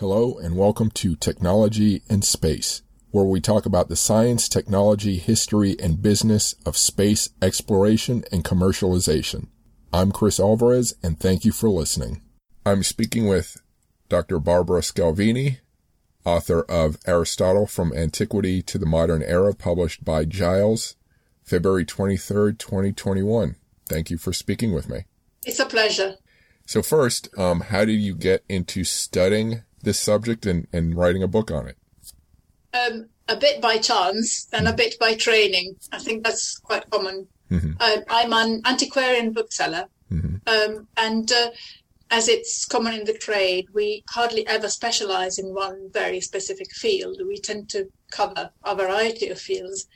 Hello, and welcome to Technology and Space, where we talk about the science, technology, history, and business of space exploration and commercialization. I'm Chris Alvarez, and thank you for listening. I'm speaking with Dr. Barbara Scalvini, author of Aristotle from Antiquity to the Modern Era, published by Giles, February 23rd, 2021. Thank you for speaking with me. It's a pleasure. So first, um, how did you get into studying this subject and, and writing a book on it? Um, a bit by chance and a bit by training. I think that's quite common. Mm-hmm. Uh, I'm an antiquarian bookseller, Mhm. um, and uh, as it's common in the trade, we hardly ever specialize in one very specific field. We tend to cover a variety of fields,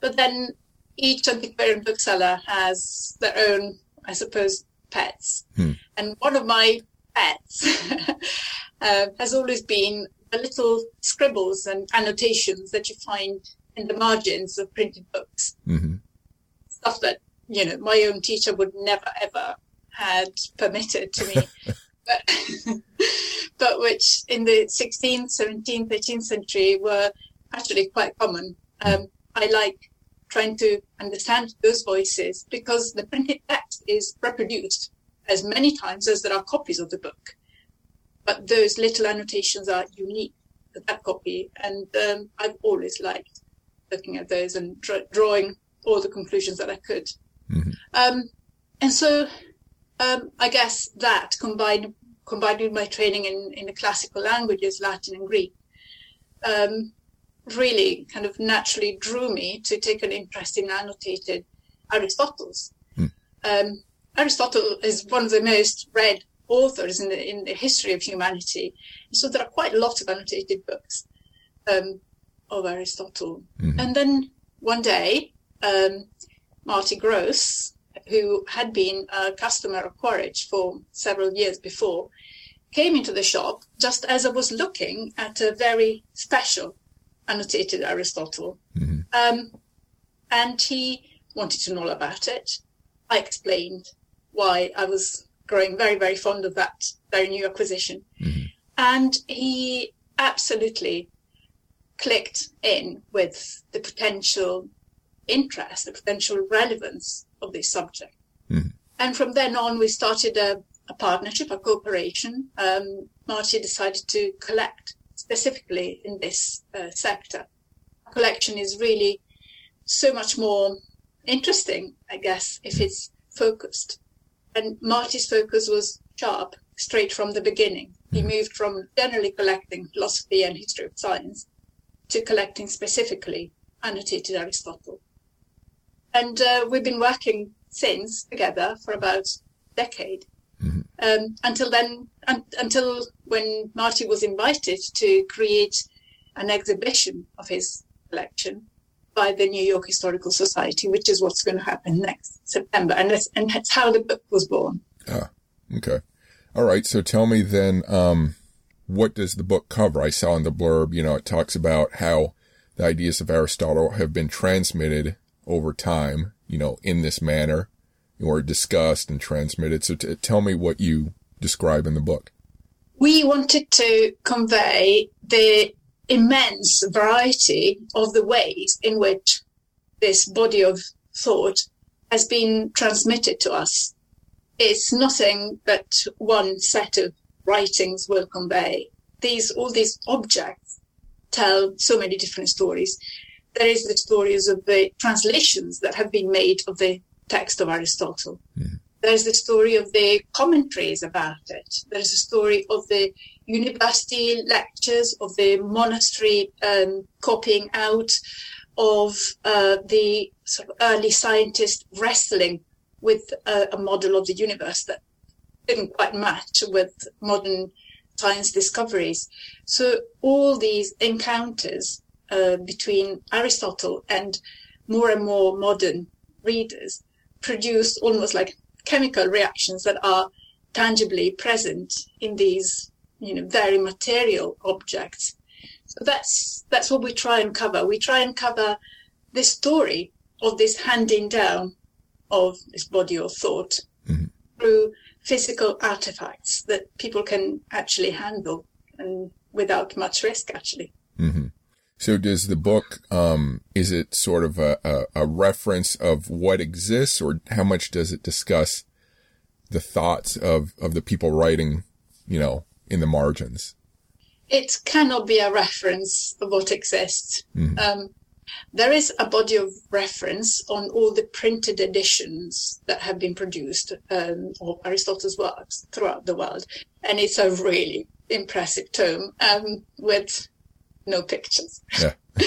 but then each antiquarian bookseller has their own, I suppose, pets. Hmm. And one of my pets uh, has always been the little scribbles and annotations that you find in the margins of printed books. Mm-hmm. stuff that you know my own teacher would never ever had permitted to me. But but which in the 16th 17th 18th century were actually quite common. Um, i like trying to understand those voices because the printed text is reproduced as many times as there are copies of the book but those little annotations are unique to that copy and um, i've always liked looking at those and dra- drawing all the conclusions that I could. Mhm. Um, and so um, I guess that combined combined with my training in, in the classical languages, Latin and Greek, um, really kind of naturally drew me to take an interest in annotated Aristotle's. Hmm. Um, Aristotle is one of the most read authors in the in the history of humanity, so there are quite a lot of annotated books um, of Aristotle. Mhm. And then one day, um, Marty Gross, who had been a customer of Quaritch for several years before, came into the shop just as I was looking at a very special annotated Aristotle. Mhm. Um, and he wanted to know all about it. I explained why I was growing very, very fond of that very new acquisition. Mhm. And he absolutely clicked in with the potential interest, the potential relevance of this subject. Mhm. And from then on, we started a, a partnership, a cooperation. Um, Marty decided to collect specifically in this uh, sector. A collection is really so much more interesting, I guess, if it's focused. And Marty's focus was sharp, straight from the beginning. He moved from generally collecting philosophy and history of science to collecting specifically annotated Aristotle. And uh, we've been working since together for about a decade. Mhm. Um, until then, un- until when Marty was invited to create an exhibition of his collection by the New York Historical Society, which is what's going to happen next September. And that's, and that's how the book was born. Ah, Okay. All right. So tell me then, um, what does the book cover? I saw in the blurb, you know, it talks about how the ideas of Aristotle have been transmitted over time, you know, in this manner or discussed and transmitted. So t- tell me what you describe in the book. we wanted to convey the immense variety of the ways in which this body of thought has been transmitted to us. It's nothing that one set of writings will convey. These, all these objects tell so many different stories. There is the stories of the translations that have been made of the text of Aristotle. Mm-hmm. There's the story of the commentaries about it. There's the story of the university lectures, of the monastery um, copying out, of uh, the sort of early scientists wrestling with a, a model of the universe that didn't quite match with modern science discoveries. So all these encounters uh, between Aristotle and more and more modern readers produce almost like chemical reactions that are tangibly present in these, you know, very material objects. So that's that's what we try and cover. We try and cover the story of this handing down of this body of thought through physical artifacts that people can actually handle and without much risk, actually. Mm-hmm. So does the book, um, is it sort of a, a, a, reference of what exists or how much does it discuss the thoughts of, of the people writing, you know, in the margins? It cannot be a reference of what exists. Mm-hmm. Um, there is a body of reference on all the printed editions that have been produced um, of Aristotle's works throughout the world. And it's a really impressive tome um, with no pictures. Yeah.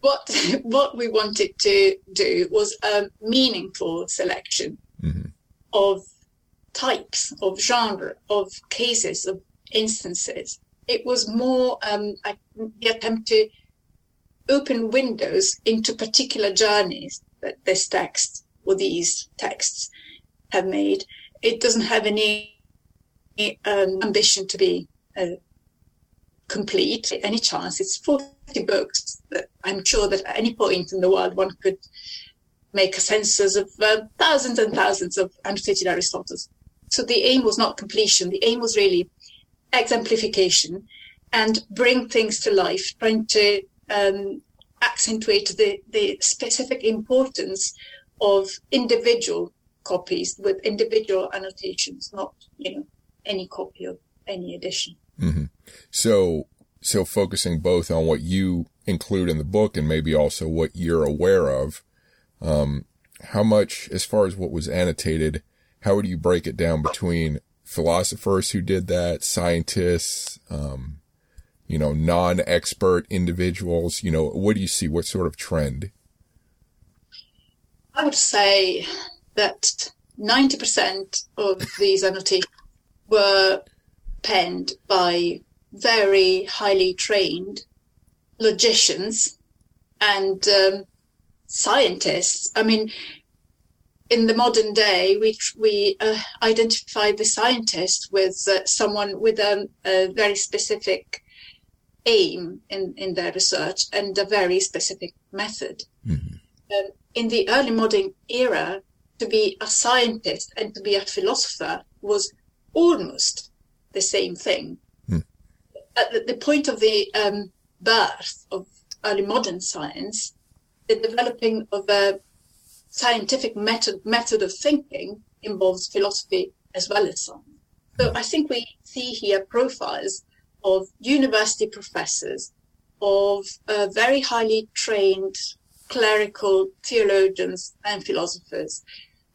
what what we wanted to do was a meaningful selection mm-hmm. of types of genre of cases of instances. It was more um, the attempt to open windows into particular journeys that this text or these texts have made. It doesn't have any um, ambition to be uh, complete any chance. It's 40 books that I'm sure that at any point in the world one could make a census of uh, thousands and thousands of annotated Aristotles. So the aim was not completion. The aim was really exemplification and bring things to life, trying to um, accentuate the, the specific importance of individual copies with individual annotations, not, you know, any copy of any edition. Mm-hmm. So, so focusing both on what you include in the book and maybe also what you're aware of, um, how much, as far as what was annotated, how would you break it down between philosophers who did that, scientists, um, you know, non-expert individuals? You know, what do you see? What sort of trend? I would say that 90% of these annotations were penned by very highly trained logicians and um, scientists. I mean, in the modern day, we we uh, identify the scientist with uh, someone with a, a, very specific aim in, in their research and a very specific method. Mm-hmm. Um, in the early modern era, to be a scientist and to be a philosopher was almost the same thing. Hmm. At the point of the um, birth of early modern science, the developing of a scientific method method of thinking involves philosophy as well as science. So I think we see here profiles of university professors, of uh, very highly trained clerical theologians and philosophers,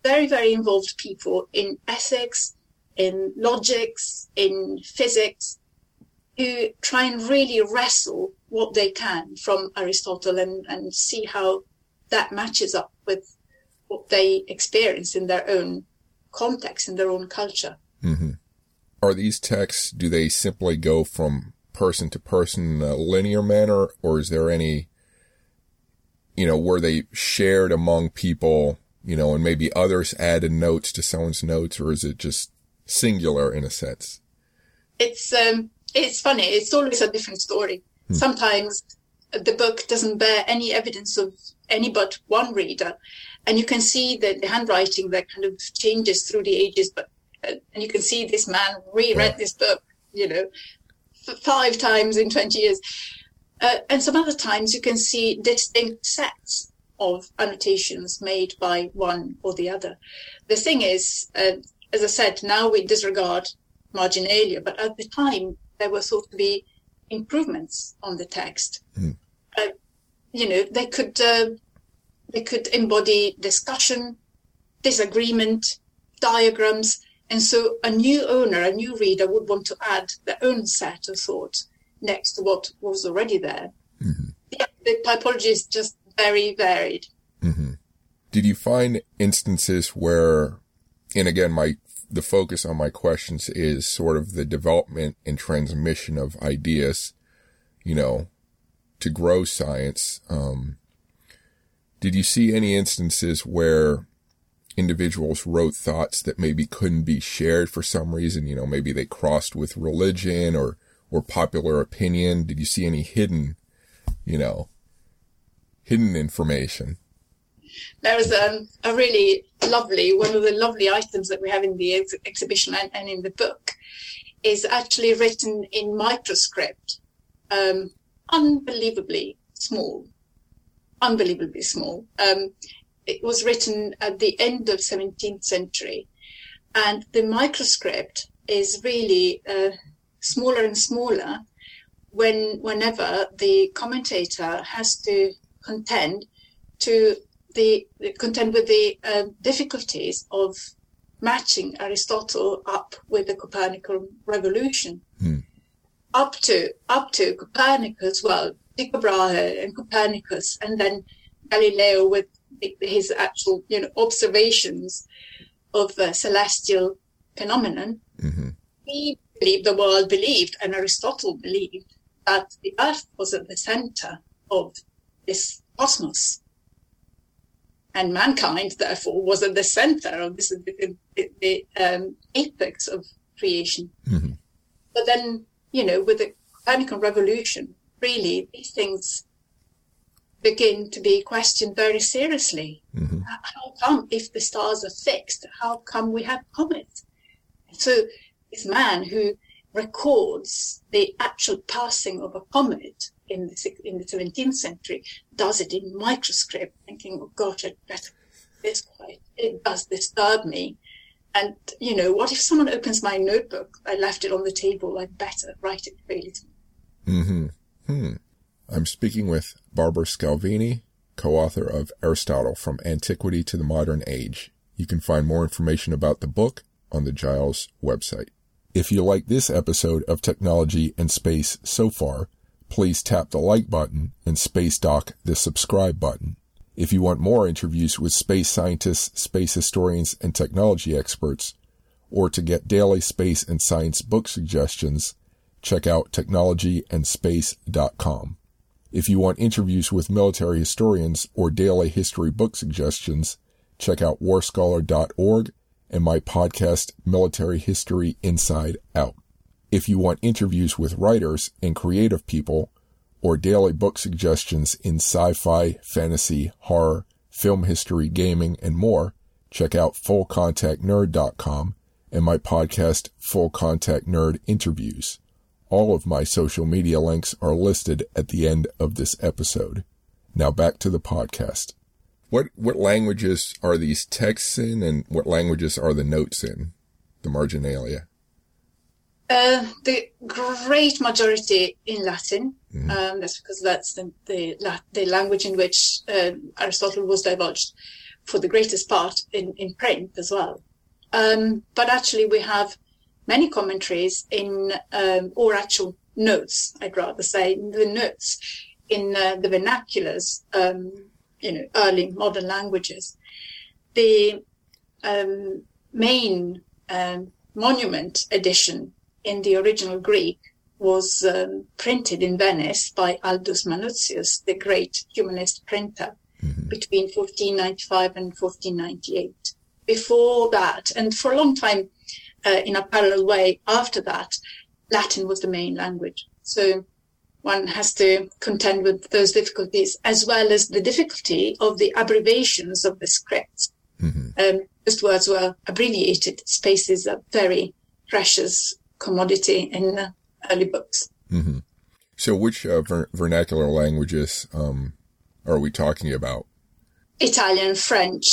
very, very involved people in ethics, in logics, in physics, who try and really wrestle what they can from Aristotle and, and see how that matches up with what they experience in their own context, in their own culture. Mm-hmm. Are these texts, do they simply go from person to person in a linear manner, or is there any, you know, were they shared among people, you know, and maybe others added notes to someone's notes, or is it just singular in a sense. It's um, it's funny. It's always a different story. Hmm. Sometimes the book doesn't bear any evidence of any but one reader, and you can see that the handwriting that kind of changes through the ages. But uh, and you can see this man reread yeah. this book, you know, five times in twenty years. Uh, and some other times you can see distinct sets of annotations made by one or the other. The thing is, uh, as I said, now we disregard marginalia, but at the time there were thought to be improvements on the text. Mm. Uh, you know, they could uh, they could embody discussion, disagreement, diagrams, and so a new owner, a new reader would want to add their own set of thought next to what was already there. Mm-hmm. Yeah, the typology is just very varied. Mm-hmm. Did you find instances where and again, my, the focus on my questions is sort of the development and transmission of ideas, you know, to grow science. Um, did you see any instances where individuals wrote thoughts that maybe couldn't be shared for some reason? You know, maybe they crossed with religion or, or popular opinion. Did you see any hidden, you know, hidden information? there was um, a really lovely one of the lovely items that we have in the ex- exhibition and, and, in the book is actually written in microscript, um, unbelievably small, unbelievably small. Um, it was written at the end of 17th century, and the microscript is really uh, smaller and smaller when whenever the commentator has to contend to the contend with the uh, difficulties of matching Aristotle up with the Copernican revolution. Hmm. Up to up to Copernicus, well, Tycho Brahe and Copernicus, and then Galileo with his actual, you know, observations of uh, celestial phenomenon. Mm-hmm. He believed the world believed, and Aristotle believed that the Earth was at the center of this cosmos and mankind, therefore, was at the center of this, the, the, the um, apex of creation. Mm-hmm. But then, you know, with the Copernican revolution, really, these things begin to be questioned very seriously. Mm-hmm. How come, if the stars are fixed, how come we have comets? So, this man who records the actual passing of a comet in the, in the 17th century does it in microscript, thinking, oh gosh, I'd better this quite, it does disturb me. And, you know, what if someone opens my notebook? I left it on the table. I'd better write it really. Mm-hmm. Hmm. I'm speaking with Barbara Scalvini, co-author of Aristotle from Antiquity to the Modern Age. You can find more information about the book on the Giles website. If you like this episode of Technology and Space so far, please tap the like button and space dock the subscribe button. If you want more interviews with space scientists, space historians, and technology experts, or to get daily space and science book suggestions, check out technologyandspace.com. If you want interviews with military historians or daily history book suggestions, check out warscholar.org and my podcast, Military History Inside Out. If you want interviews with writers and creative people, or daily book suggestions in sci-fi, fantasy, horror, film history, gaming, and more, check out fullcontactnerd.com and my podcast, Full Contact Nerd Interviews. All of my social media links are listed at the end of this episode. Now back to the podcast. What what languages are these texts in, and what languages are the notes in? The marginalia. Uh, the great majority in Latin. Mm-hmm. Um, that's because that's the, the, the language in which uh, Aristotle was divulged for the greatest part in, in print as well. Um, but actually, we have many commentaries in, um, or actual notes, I'd rather say, the notes in uh, the vernaculars, um, you know, early modern languages. The um, main um, monument edition in the original Greek was um, printed in Venice by Aldus Manutius, the great humanist printer, mm-hmm. between 1495 and 1498. Before that, and for a long time uh, in a parallel way after that, Latin was the main language. So one has to contend with those difficulties as well as the difficulty of the abbreviations of the scripts. Mm-hmm. Um, most words were abbreviated. Spaces are a very precious commodity in uh, early books. Mm-hmm. So, which uh, ver- vernacular languages um, are we talking about? Italian, French,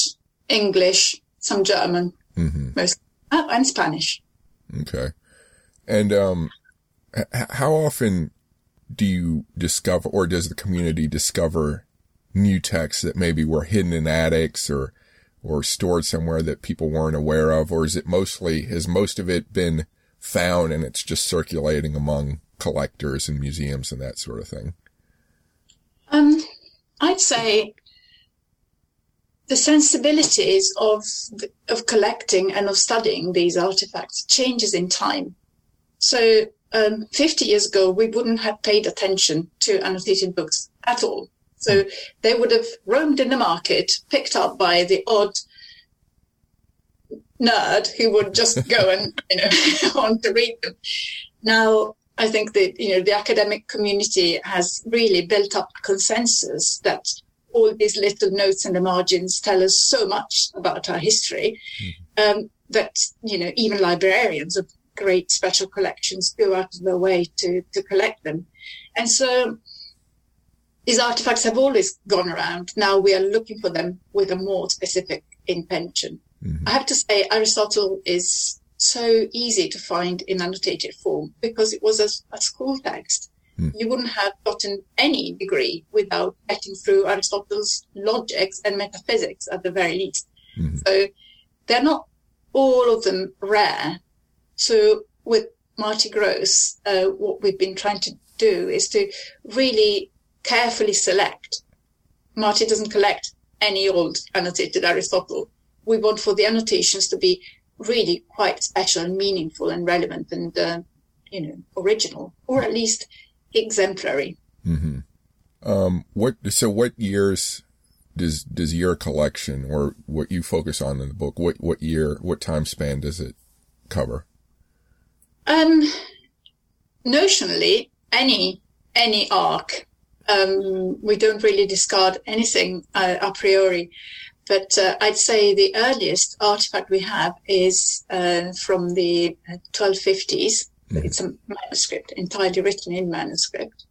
English, some German, mm-hmm. most, oh, and Spanish. Okay. And um, h- how often do you discover, or does the community discover new texts that maybe were hidden in attics or or stored somewhere that people weren't aware of, or is it mostly has most of it been found and it's just circulating among collectors and museums and that sort of thing? Um, I'd say the sensibilities of of collecting and of studying these artifacts changes in time. So, um, 50 years ago, we wouldn't have paid attention to annotated books at all. So they would have roamed in the market, picked up by the odd nerd who would just go and you know want to read them. Now I think that you know the academic community has really built up a consensus that all these little notes in the margins tell us so much about our history mm. um, that you know even librarians of great special collections go out of their way to, to collect them. And so these artifacts have always gone around. Now we are looking for them with a more specific intention. Mm-hmm. I have to say, Aristotle is so easy to find in annotated form because it was a, a school text. Mm. You wouldn't have gotten any degree without getting through Aristotle's logics and metaphysics at the very least. Mm-hmm. So they're not all of them rare. So with Marty Gross, uh, what we've been trying to do is to really carefully select. Marty doesn't collect any old annotated Aristotle. We want for the annotations to be really quite special and meaningful and relevant and, uh, you know, original, or at least exemplary. Mm-hmm. Um, what, so what years does, does your collection or what you focus on in the book, what, what year, what time span does it cover? Um, notionally, any, any arc. Um, we don't really discard anything uh, a priori. But uh, I'd say the earliest artifact we have is uh, from the 1250s. Mm. It's a manuscript, entirely written in manuscript,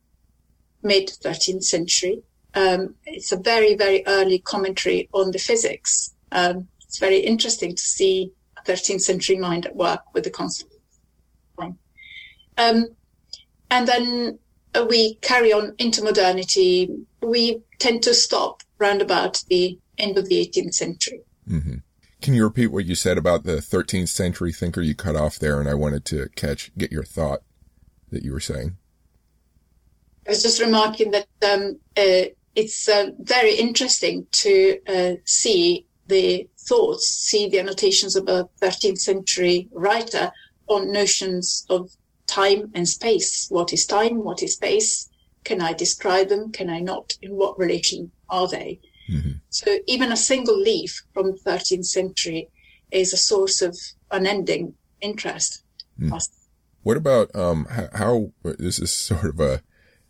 mid 13th century. Um, it's a very, very early commentary on the physics. Um, it's very interesting to see a 13th century mind at work with the concept. Um, and then uh, we carry on into modernity. We tend to stop round about the end of the 18th century. Mm-hmm. Can you repeat what you said about the 13th century thinker you cut off there? And I wanted to catch, get your thought that you were saying. I was just remarking that um, uh, it's uh, very interesting to uh, see the thoughts, see the annotations of a 13th century writer on notions of time and space. What is time? What is space? Can I describe them? Can I not? In what relation are they? Mm-hmm. So even a single leaf from the 13th century is a source of unending interest. Mm. What about um how, how, this is sort of a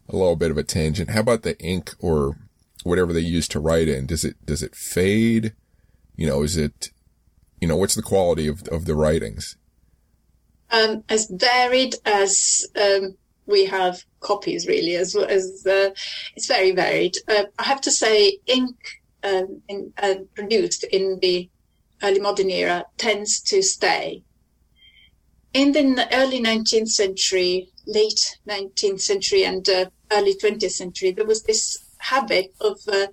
a little bit of a tangent. How about the ink or whatever they use to write in? Does it does it fade? You know, is it you know what's the quality of of the writings? Um, as varied as um, we have copies really as as uh, it's very varied. Uh, I have to say, ink um, in, uh, produced in the early modern era tends to stay. In the early 19th century, late 19th century, and uh, early 20th century, there was this habit of uh,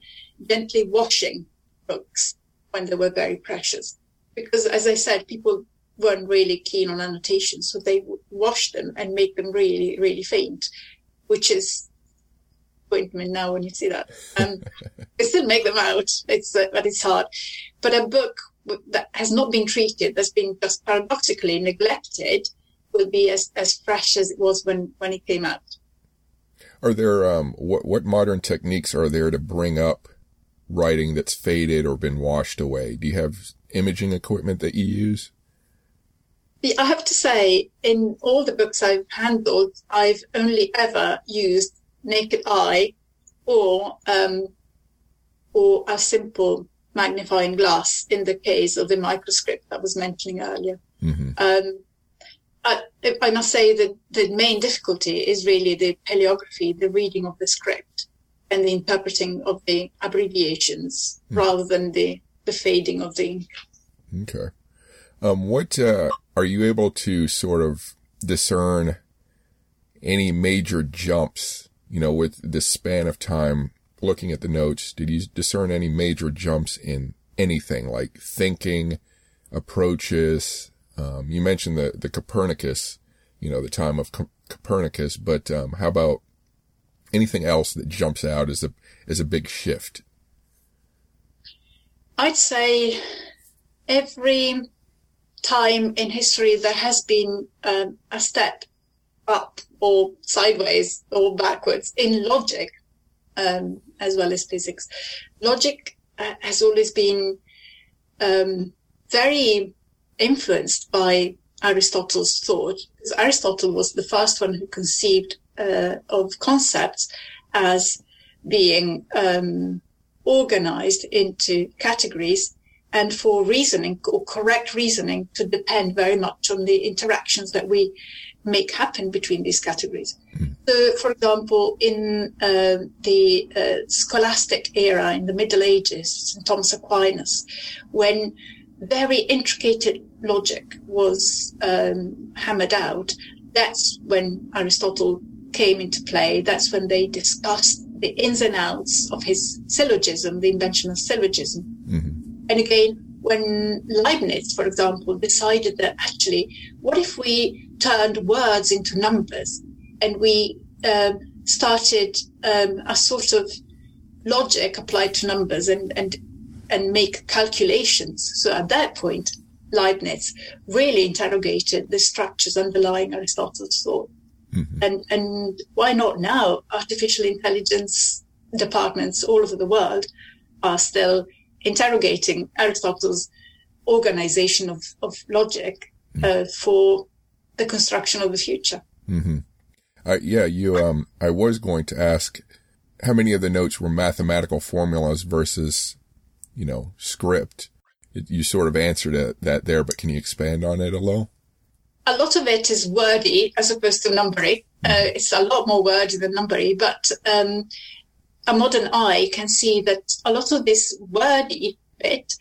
gently washing books when they were very precious, because as I said, people weren't really keen on annotations, so they would wash them and make them really, really faint, which is appointment now when you see that. Um, they still make them out, it's uh, but it's hard. But a book that has not been treated, that's been just paradoxically neglected, will be as, as fresh as it was when, when it came out. Are there um, what what modern techniques are there to bring up writing that's faded or been washed away? Do you have imaging equipment that you use? I have to say, in all the books I've handled, I've only ever used naked eye or um, or a simple magnifying glass in the case of the microscript I was mentioning earlier. Mm-hmm. Um, I, I, must say that the main difficulty is really the paleography, the reading of the script and the interpreting of the abbreviations mm-hmm. rather than the, the fading of the ink. Okay. Um, what, uh, are you able to sort of discern any major jumps, you know, with the span of time looking at the notes? Did you discern any major jumps in anything like thinking, approaches? Um, you mentioned the, the Copernicus, you know, the time of Co- Copernicus, but, um, how about anything else that jumps out as a, as a big shift? I'd say every time in history there has been um, a step up or sideways or backwards in logic um, as well as physics. Logic uh, has always been um, very influenced by Aristotle's thought. Because Aristotle was the first one who conceived uh, of concepts as being um, organized into categories and for reasoning or correct reasoning to depend very much on the interactions that we make happen between these categories. Mm. So, for example, in uh, the uh, scholastic era in the Middle Ages, St. Thomas Aquinas, when very intricate logic was um, hammered out, that's when Aristotle came into play. That's when they discussed the ins and outs of his syllogism, the invention of syllogism. Mm-hmm. And again, when Leibniz, for example, decided that actually, what if we turned words into numbers and we um, started um, a sort of logic applied to numbers and, and, and make calculations. So at that point, Leibniz really interrogated the structures underlying Aristotle's thought. Mm-hmm. And, and why not now? Artificial intelligence departments all over the world are still interrogating Aristotle's organization of, of logic mm-hmm. uh, for the construction of the future. Mm-hmm. Uh, yeah, you. Um, I was going to ask how many of the notes were mathematical formulas versus, you know, script. It, you sort of answered it, that there, but can you expand on it a little? A lot of it is wordy as opposed to numbery. Uh, mm-hmm. it's a lot more wordy than numbery, but um, a modern eye can see that a lot of this wordy bit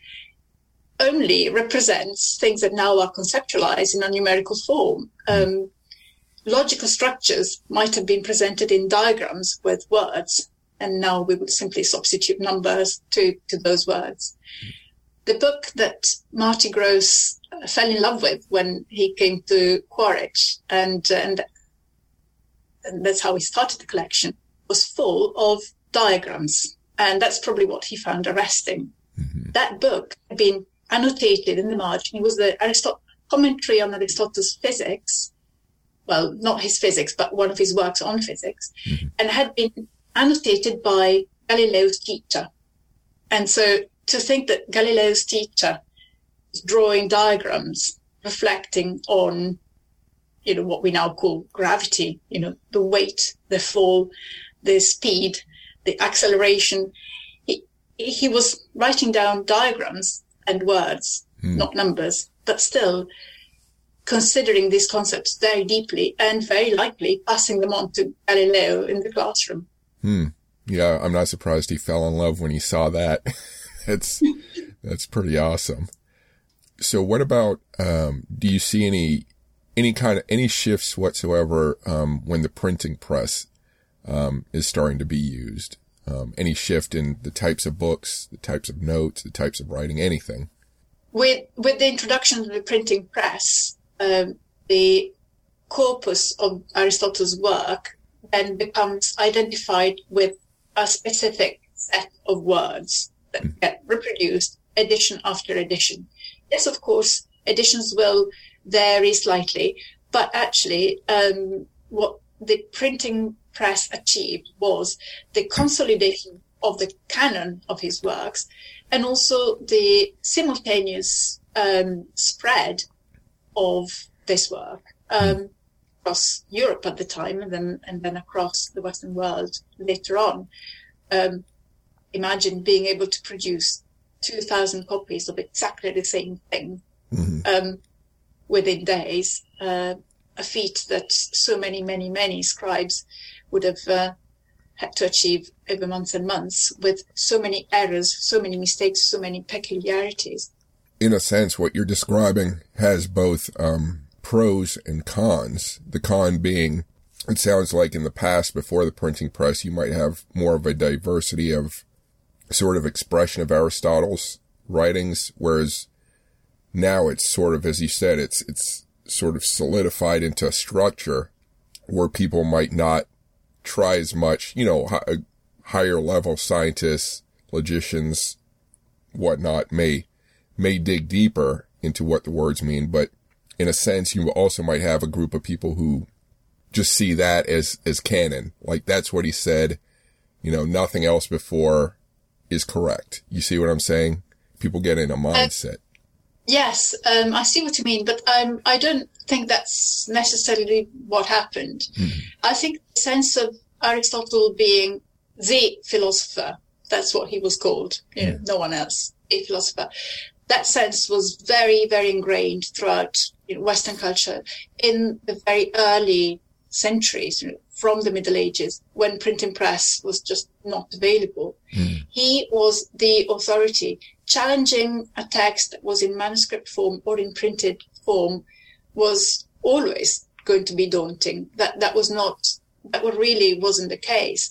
only represents things that now are conceptualized in a numerical form. Um, logical structures might have been presented in diagrams with words, and now we would simply substitute numbers to, to those words. The book that Marty Gross fell in love with when he came to Quaritch, and, and, and that's how he started the collection, was full of diagrams. And that's probably what he found arresting. Mm-hmm. That book had been annotated in the margin. It was the Aristot- commentary on Aristotle's physics. Well, not his physics, but one of his works on physics, mm-hmm. and had been annotated by Galileo's teacher. And so to think that Galileo's teacher was drawing diagrams reflecting on, you know, what we now call gravity, you know, the weight, the fall, the speed, the acceleration. He, he was writing down diagrams and words, mm. not numbers, but still considering these concepts very deeply and very likely passing them on to Galileo in the classroom. Hmm. Yeah, I'm not surprised he fell in love when he saw that. that's that's pretty awesome. So, what about? Um, do you see any any kind of any shifts whatsoever um, when the printing press um, is starting to be used? um, any shift in the types of books, the types of notes, the types of writing, anything? With with the introduction of the printing press, um, the corpus of Aristotle's work then becomes identified with a specific set of words that mm. get reproduced edition after edition. Yes, of course, editions will vary slightly, but actually, um, what the printing press achieved was the consolidation of the canon of his works and also the simultaneous um, spread of this work um, across Europe at the time and then and then across the Western world later on. Um, imagine being able to produce 2,000 copies of exactly the same thing mm-hmm. Um, within days. Uh, a feat that so many, many, many scribes would have uh, had to achieve over months and months with so many errors, so many mistakes, so many peculiarities. In a sense, what you're describing has both um, pros and cons. The con being, it sounds like in the past, before the printing press, you might have more of a diversity of sort of expression of Aristotle's writings, whereas now it's sort of, as you said, it's it's sort of solidified into a structure where people might not try as much, you know, hi- uh, higher level scientists, logicians, whatnot may, may dig deeper into what the words mean. But in a sense, you also might have a group of people who just see that as, as canon. Like that's what he said. You know, nothing else before is correct. You see what I'm saying? People get in a uh, mindset. Yes, um, I see what you mean, but um, I don't think that's necessarily what happened. Mm-hmm. I think the sense of Aristotle being the philosopher, that's what he was called, you know, no one else, a philosopher, that sense was very, very ingrained throughout you know, Western culture in the very early centuries you know, from the Middle Ages when printing press was just not available. Mm. He was the authority challenging a text that was in manuscript form or in printed form was always going to be daunting. That that was not that really wasn't the case.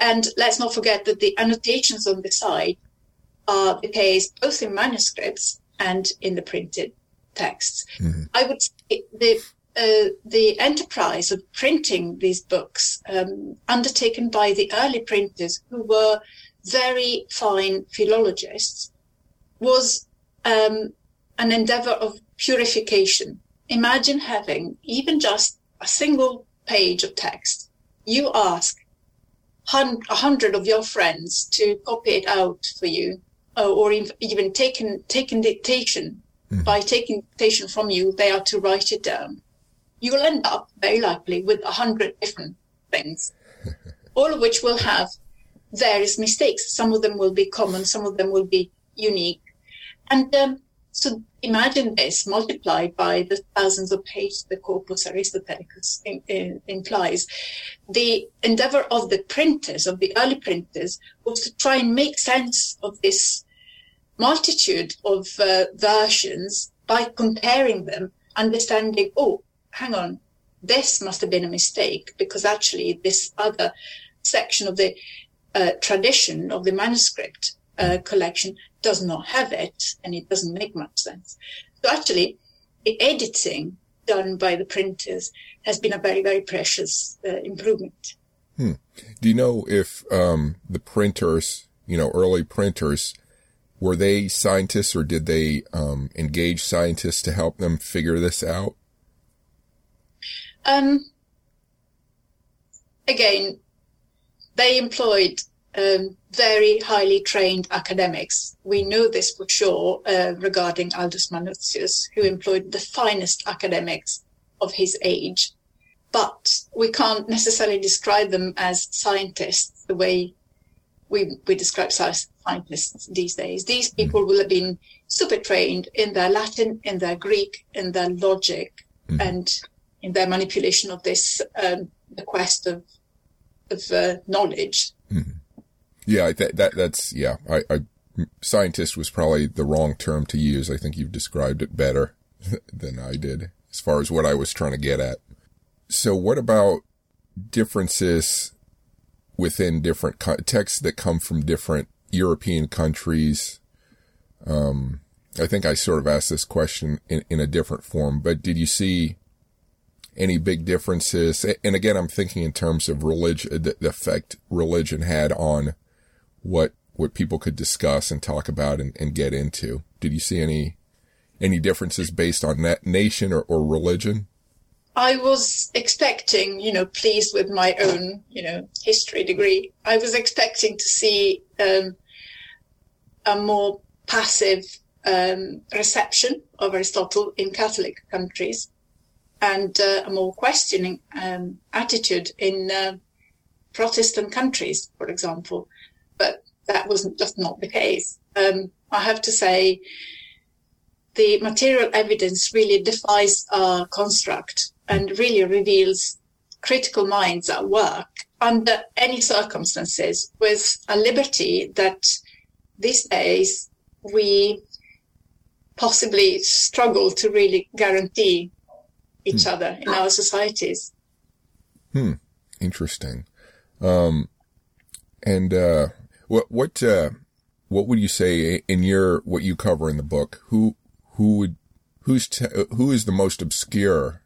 And let's not forget that the annotations on the side are the case both in manuscripts and in the printed texts. Mm-hmm. I would say the uh, the enterprise of printing these books, um, undertaken by the early printers who were very fine philologists, was um, an endeavor of purification. Imagine having even just a single page of text. You ask a hundred of your friends to copy it out for you, uh, or even taken taken dictation. Mm. By taking dictation from you, they are to write it down. You will end up very likely with a hundred different things, all of which will have various mistakes. Some of them will be common, some of them will be unique, and um, so imagine this multiplied by the thousands of pages the corpus Aristotelicus in, in, implies. The endeavor of the printers, of the early printers, was to try and make sense of this multitude of uh, versions by comparing them, understanding, oh, hang on, this must have been a mistake because actually this other section of the uh, tradition of the manuscript uh, collection does not have it and it doesn't make much sense. So actually, the editing done by the printers has been a very, very precious uh, improvement. Hmm. Do you know if um, the printers, you know, early printers, were they scientists or did they um, engage scientists to help them figure this out? Um, again, they employed um, very highly trained academics. We know this for sure uh, regarding Aldus Manutius, who employed the finest academics of his age. But we can't necessarily describe them as scientists the way we, we describe scientists these days. These hmm. people will have been super trained in their Latin, in their Greek, in their logic, mm. and in their manipulation of this um, the quest of of uh, knowledge. Mm. Yeah, that, that that's yeah. I, I scientist was probably the wrong term to use. I think you've described it better than I did as far as what I was trying to get at. So, what about differences within different texts that come from different European countries? Um, I think I sort of asked this question in, in a different form, but did you see any big differences? And again, I'm thinking in terms of religion, the, effect religion had on what what people could discuss and talk about and, and get into. Did you see any any differences based on that nation or, or religion? I was expecting, you know, pleased with my own, you know, history degree. I was expecting to see um, a more passive um, reception of Aristotle in Catholic countries and uh, a more questioning um, attitude in uh, Protestant countries, for example but that wasn't just not the case. Um, I have to say, the material evidence really defies our construct and really reveals critical minds at work under any circumstances with a liberty that these days we possibly struggle to really guarantee each hmm. other in our societies. Hmm. Interesting. Um, and uh, what what uh, what would you say in your what you cover in the book? Who who would who's te- who is the most obscure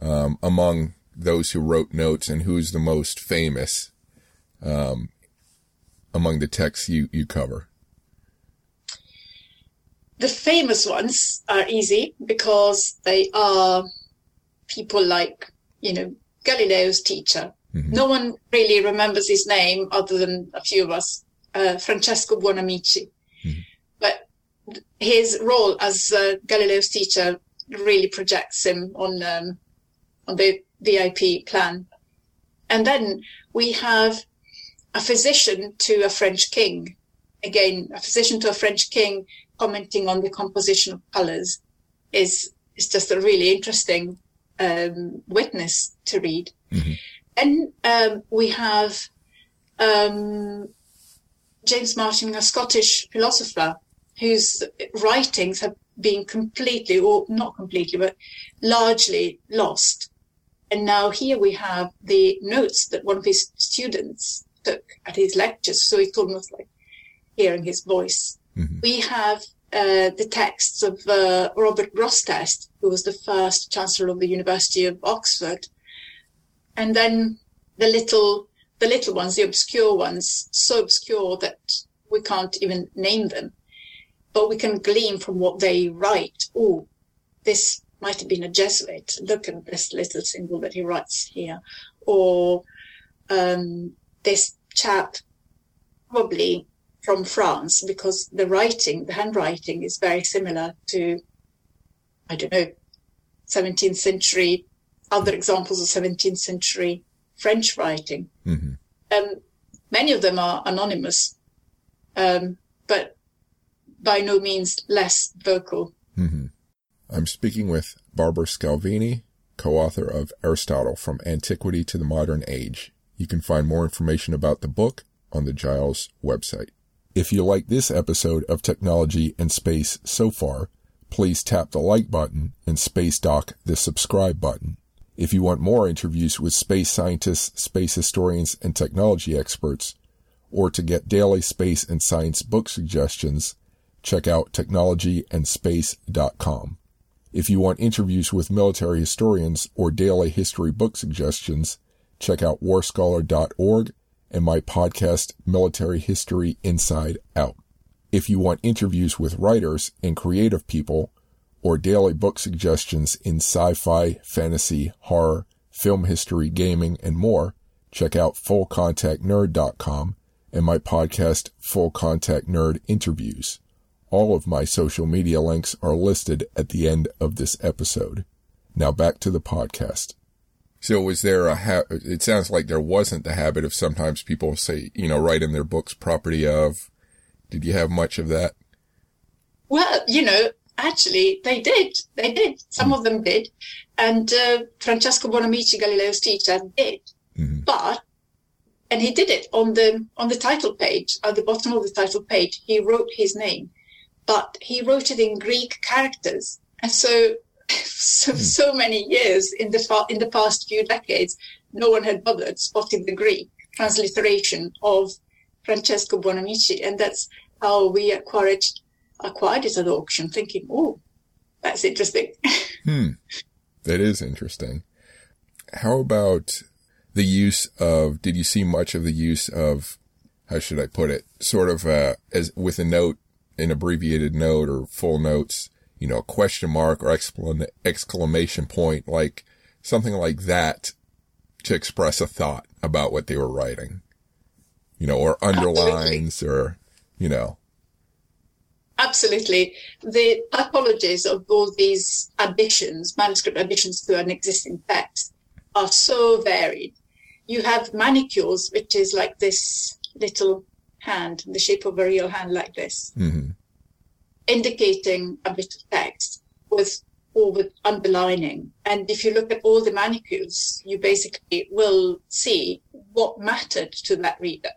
um, among those who wrote notes, and who's the most famous um, among the texts you you cover? The famous ones are easy because they are people like you know Galileo's teacher Mm-hmm. No one really remembers his name other than a few of us, uh, Francesco Buonamici. Mm-hmm. But his role as uh, Galileo's teacher really projects him on um, on the VIP plan. And then we have a physician to a French king. Again, a physician to a French king commenting on the composition of colors is is just a really interesting um, witness to read. Mm-hmm. And um, we have um, James Martin, a Scottish philosopher, whose writings have been completely, or not completely, but largely lost. And now here we have the notes that one of his students took at his lectures. So it's almost like hearing his voice. Mhm. We have uh, the texts of uh, Robert Grosseteste, who was the first chancellor of the University of Oxford, and then the little, the little ones, the obscure ones, so obscure that we can't even name them, but we can glean from what they write. Oh, this might have been a Jesuit. Look at this little symbol that he writes here, or um, this chap probably from France because the writing, the handwriting is very similar to, I don't know, 17th century, other examples of 17th century French writing. hmm Um, many of them are anonymous, um, but by no means less vocal. hmm I'm speaking with Barbara Scalvini, co-author of Aristotle from Antiquity to the Modern Age. You can find more information about the book on the Giles website. If you like this episode of Technology and Space so far, please tap the like button and space dock the subscribe button. If you want more interviews with space scientists, space historians, and technology experts, or to get daily space and science book suggestions, check out technologyandspace.com. If you want interviews with military historians or daily history book suggestions, check out warscholar.org and my podcast, Military History Inside Out. If you want interviews with writers and creative people or daily book suggestions in sci-fi, fantasy, horror, film history, gaming, and more, check out fullcontactnerd.com and my podcast, Full Contact Nerd Interviews. All of my social media links are listed at the end of this episode. Now back to the podcast. So was there a ha- it sounds like there wasn't the habit of sometimes people say, you know, write in their books property of. Did you have much of that? Well, you know, actually, they did. They did. Some of them did. And uh, Francesco Buonamici, Galileo's teacher, did. Mhm. But, and he did it on the on the title page, at the bottom of the title page. He wrote his name, but he wrote it in Greek characters. And so, so, so many years in the fa- in the past few decades, no one had bothered spotting the Greek transliteration of Francesco Buonamici, and that's how we acquired acquired it at auction, thinking, "Oh, that's interesting." Hmm. That is interesting. How about the use of, did you see much of the use of, how should I put it, sort of, uh, as with a note, an abbreviated note or full notes, you know, a question mark or exclam- exclamation point, like something like that to express a thought about what they were writing, you know, or underlines or, you know, Absolutely, the typologies of all these additions, manuscript additions to an existing text, are so varied. You have manicules, which is like this little hand, the shape of a real hand, like this. hmm indicating a bit of text with or with underlining. And if you look at all the manicules, you basically will see what mattered to that reader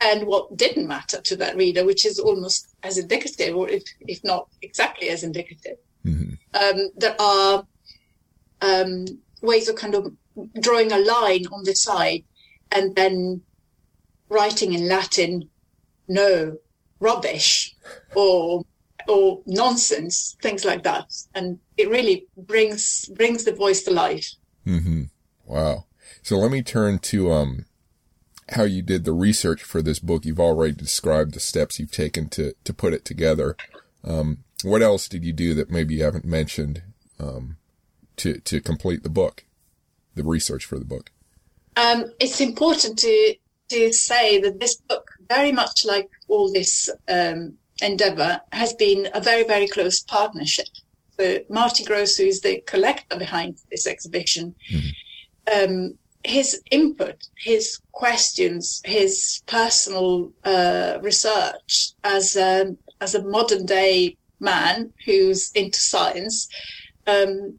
and what didn't matter to that reader, which is almost as indicative, or if, if not exactly as indicative. hmm Um, there are um, ways of kind of drawing a line on the side and then writing in Latin, no, rubbish, or or nonsense, things like that. And it really brings brings the voice to life. hmm Wow. So let me turn to um how you did the research for this book. You've already described the steps you've taken to to put it together. Um, what else did you do that maybe you haven't mentioned um, to to complete the book, the research for the book? Um, it's important to to say that this book, very much like all this um, endeavor, has been a very very close partnership. So Marty Gross, who is the collector behind this exhibition, um, his input, his questions, his personal uh, research as a, as a modern day man who's into science. Um,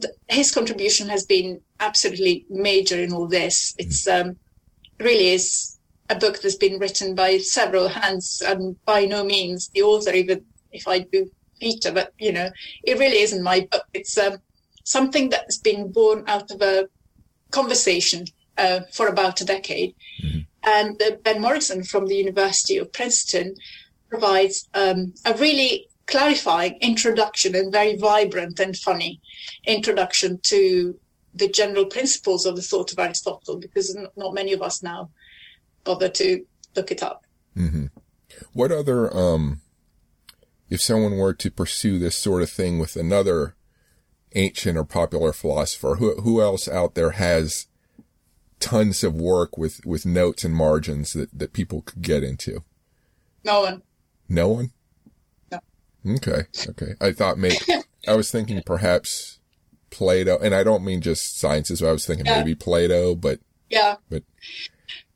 th- his contribution has been absolutely major in all this. It's um, really is a book that's been written by several hands, and by no means the author, even if I do feature, but you know, it really isn't my book. It's um, something that's been born out of a conversation uh, for about a decade. Mm-hmm. And uh, Ben Morison from the University of Princeton provides um, a really clarifying introduction and very vibrant and funny introduction to the general principles of the thought of Aristotle, because not many of us now bother to look it up. Mm-hmm. What other, um, if someone were to pursue this sort of thing with another ancient or popular philosopher, who, who else out there has tons of work with, with notes and margins that, that people could get into? No one. No one? No. Okay. Okay. I thought maybe, I was thinking perhaps Plato, and I don't mean just sciences. I was thinking yeah. maybe Plato, but yeah, but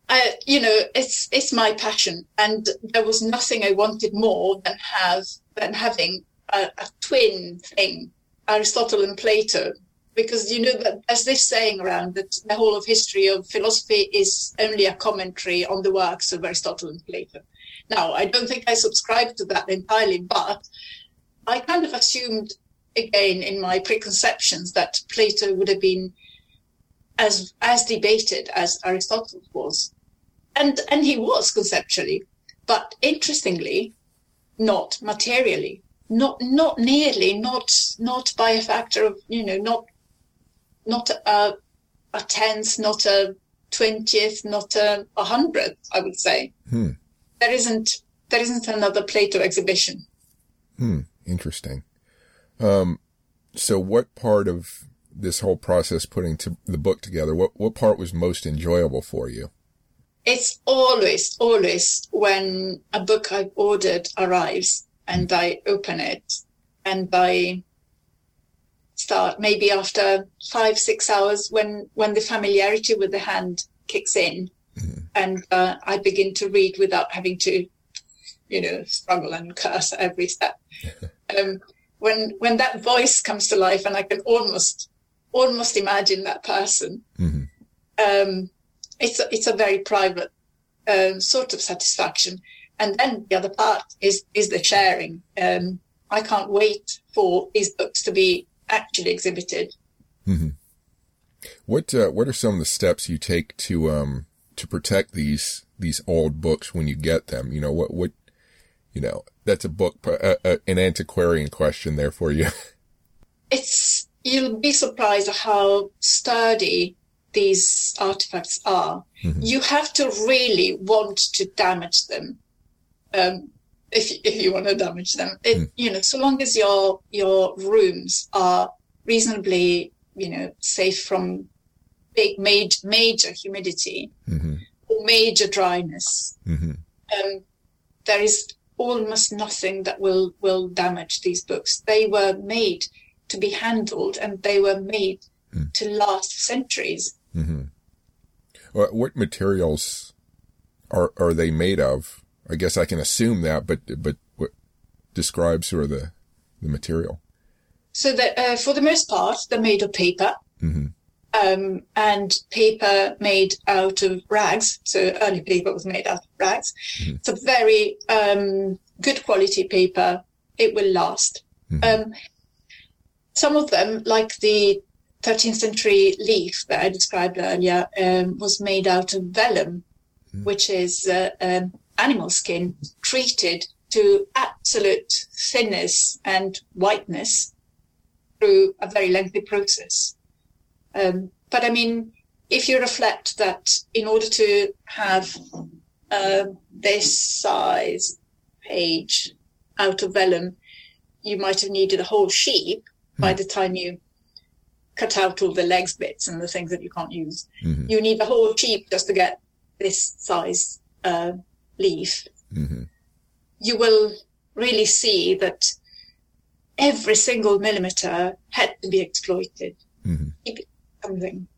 I, you know, it's it's my passion, and there was nothing I wanted more than have than having a, a twin thing, Aristotle and Plato, because you know that there's this saying around that the whole of history of philosophy is only a commentary on the works of Aristotle and Plato. Now, I don't think I subscribe to that entirely, but I kind of assumed again in my preconceptions that Plato would have been as as debated as Aristotle was, and and he was conceptually, but interestingly, not materially, not not nearly, not not by a factor of you know not not a a tenth, not a twentieth, not a, a hundredth. I would say hmm. there isn't there isn't another Plato exhibition. Hmm. Interesting. Um, so what part of this whole process putting to the book together, what, what part was most enjoyable for you? It's always, always when a book I've ordered arrives and. I open it and I start maybe after five, six hours when, when the familiarity with the hand kicks in mm. and uh, I begin to read without having to, you know, struggle and curse every step. um, when when that voice comes to life and I can almost almost imagine that person, mm-hmm. um, it's a, it's a very private um, sort of satisfaction. And then the other part is is the sharing. Um, I can't wait for these books to be actually exhibited. Mm-hmm. What uh, what are some of the steps you take to um to protect these these old books when you get them? You know what what you know that's a book, uh, uh, an antiquarian question there for you. it's, you'll be surprised how sturdy these artifacts are. Mm-hmm. You have to really want to damage them. Um, if, if you want to damage them, it, mm. you know, so long as your, your rooms are reasonably, you know, safe from big, major, major humidity mm-hmm. or major dryness. Mm-hmm. Um, there is almost nothing that will will damage these books. They were made to be handled, and they were made mm. to last centuries. Mm-hmm. Well, what materials are are they made of? I guess I can assume that, but but what describes sort of the the material? So that uh, for the most part, they're made of paper. Mm-hmm. Um, and paper made out of rags. So early paper was made out of rags. Mm-hmm. It's a very um, good quality paper. It will last. Mm-hmm. Um, some of them, like the 13th century leaf that I described earlier, um, was made out of vellum, mm-hmm. which is uh, um, animal skin treated to absolute thinness and whiteness through a very lengthy process. Um, but I mean, if you reflect that in order to have uh, this size page out of vellum, you might have needed a whole sheep mm. by the time you cut out all the legs bits and the things that you can't use. Mm-hmm. You need the whole sheep just to get this size uh, leaf. Mm-hmm. You will really see that every single millimeter had to be exploited. Mm-hmm something.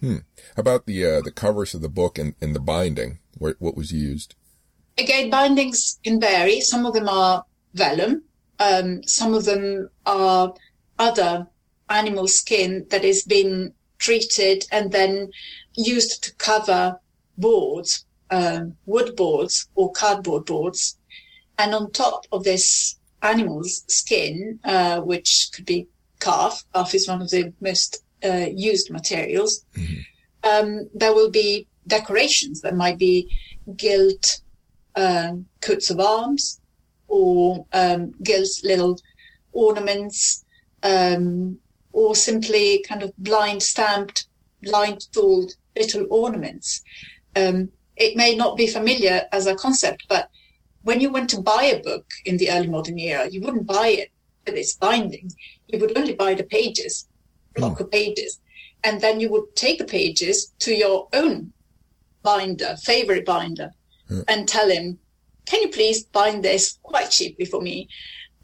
Hmm. How about the uh, the covers of the book and, and the binding? What what was used? Again, bindings can vary. Some of them are vellum. Um, some of them are other animal skin that has been treated and then used to cover boards, um, wood boards or cardboard boards. And on top of this animal's skin, uh, which could be calf, calf is one of the most uh, used materials, mm-hmm. um, there will be decorations that might be gilt um, coats of arms or um, gilt little ornaments um, or simply kind of blind stamped, blind tooled little ornaments. Um, it may not be familiar as a concept, but when you went to buy a book in the early modern era, you wouldn't buy it with its binding. You would only buy the pages, block mm. of pages. And then you would take the pages to your own binder, favorite binder, mm. and tell him, can you please bind this quite cheaply for me?